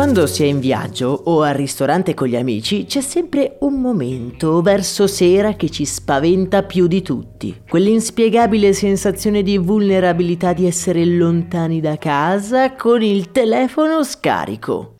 Quando si è in viaggio o al ristorante con gli amici c'è sempre un momento verso sera che ci spaventa più di tutti. Quell'inspiegabile sensazione di vulnerabilità di essere lontani da casa con il telefono scarico.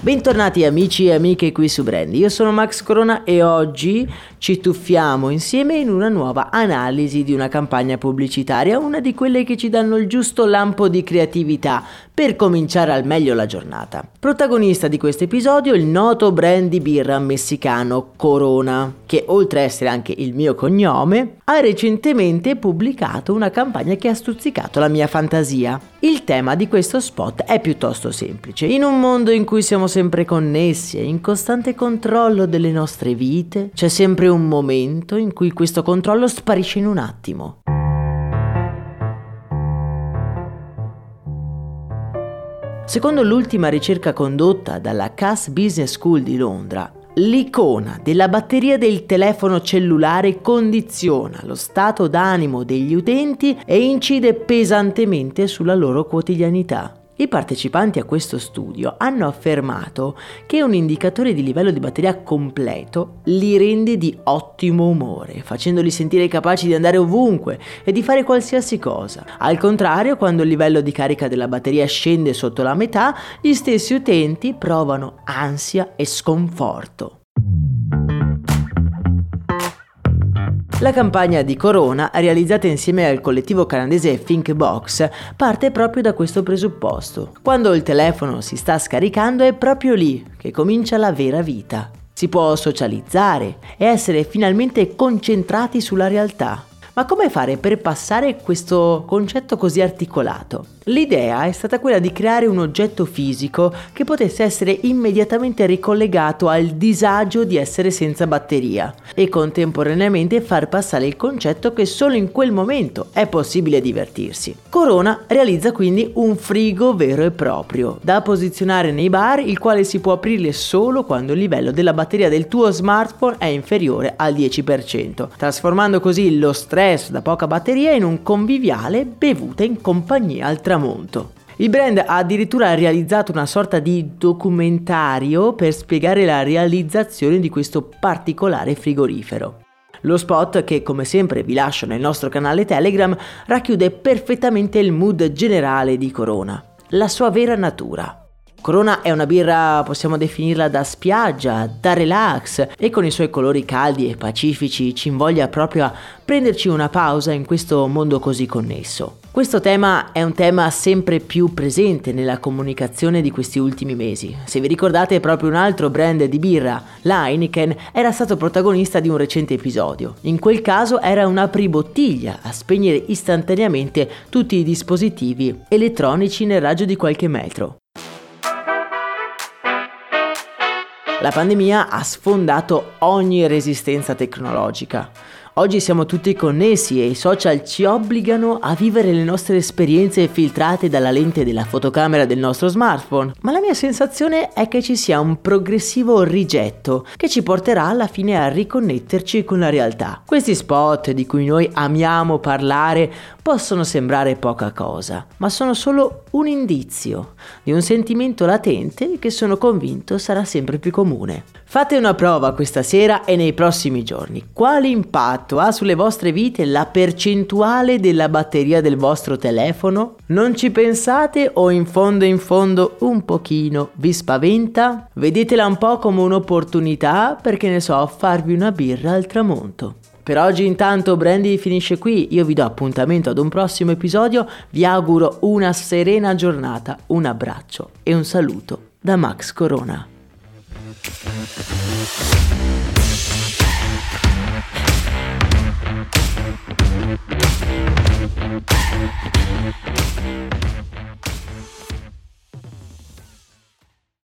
Bentornati amici e amiche qui su Brandy, io sono Max Corona e oggi ci tuffiamo insieme in una nuova analisi di una campagna pubblicitaria, una di quelle che ci danno il giusto lampo di creatività per cominciare al meglio la giornata. Protagonista di questo episodio il noto brand di birra messicano Corona, che oltre a essere anche il mio cognome, ha recentemente pubblicato una campagna che ha stuzzicato la mia fantasia. Il tema di questo spot è piuttosto semplice. In un mondo in cui siamo sempre connessi e in costante controllo delle nostre vite, c'è sempre un momento in cui questo controllo sparisce in un attimo. Secondo l'ultima ricerca condotta dalla Cass Business School di Londra, l'icona della batteria del telefono cellulare condiziona lo stato d'animo degli utenti e incide pesantemente sulla loro quotidianità. I partecipanti a questo studio hanno affermato che un indicatore di livello di batteria completo li rende di ottimo umore, facendoli sentire capaci di andare ovunque e di fare qualsiasi cosa. Al contrario, quando il livello di carica della batteria scende sotto la metà, gli stessi utenti provano ansia e sconforto. La campagna di Corona, realizzata insieme al collettivo canadese Thinkbox, parte proprio da questo presupposto. Quando il telefono si sta scaricando è proprio lì che comincia la vera vita. Si può socializzare e essere finalmente concentrati sulla realtà. Ma come fare per passare questo concetto così articolato? L'idea è stata quella di creare un oggetto fisico che potesse essere immediatamente ricollegato al disagio di essere senza batteria e contemporaneamente far passare il concetto che solo in quel momento è possibile divertirsi. Corona realizza quindi un frigo vero e proprio, da posizionare nei bar, il quale si può aprire solo quando il livello della batteria del tuo smartphone è inferiore al 10%, trasformando così lo stress da poca batteria in un conviviale bevuta in compagnia al tramonto. Il brand ha addirittura realizzato una sorta di documentario per spiegare la realizzazione di questo particolare frigorifero. Lo spot, che come sempre vi lascio nel nostro canale Telegram, racchiude perfettamente il mood generale di Corona, la sua vera natura. Corona è una birra, possiamo definirla da spiaggia, da relax e con i suoi colori caldi e pacifici ci invoglia proprio a prenderci una pausa in questo mondo così connesso. Questo tema è un tema sempre più presente nella comunicazione di questi ultimi mesi. Se vi ricordate, proprio un altro brand di birra, la Heineken, era stato protagonista di un recente episodio. In quel caso era una apribottiglia a spegnere istantaneamente tutti i dispositivi elettronici nel raggio di qualche metro. La pandemia ha sfondato ogni resistenza tecnologica. Oggi siamo tutti connessi e i social ci obbligano a vivere le nostre esperienze filtrate dalla lente della fotocamera del nostro smartphone, ma la mia sensazione è che ci sia un progressivo rigetto che ci porterà alla fine a riconnetterci con la realtà. Questi spot di cui noi amiamo parlare possono sembrare poca cosa, ma sono solo un indizio di un sentimento latente che sono convinto sarà sempre più comune. Fate una prova questa sera e nei prossimi giorni. Quale impatto ha sulle vostre vite la percentuale della batteria del vostro telefono? Non ci pensate o in fondo in fondo un pochino vi spaventa? Vedetela un po' come un'opportunità perché ne so farvi una birra al tramonto. Per oggi intanto Brandy finisce qui, io vi do appuntamento ad un prossimo episodio, vi auguro una serena giornata, un abbraccio e un saluto da Max Corona.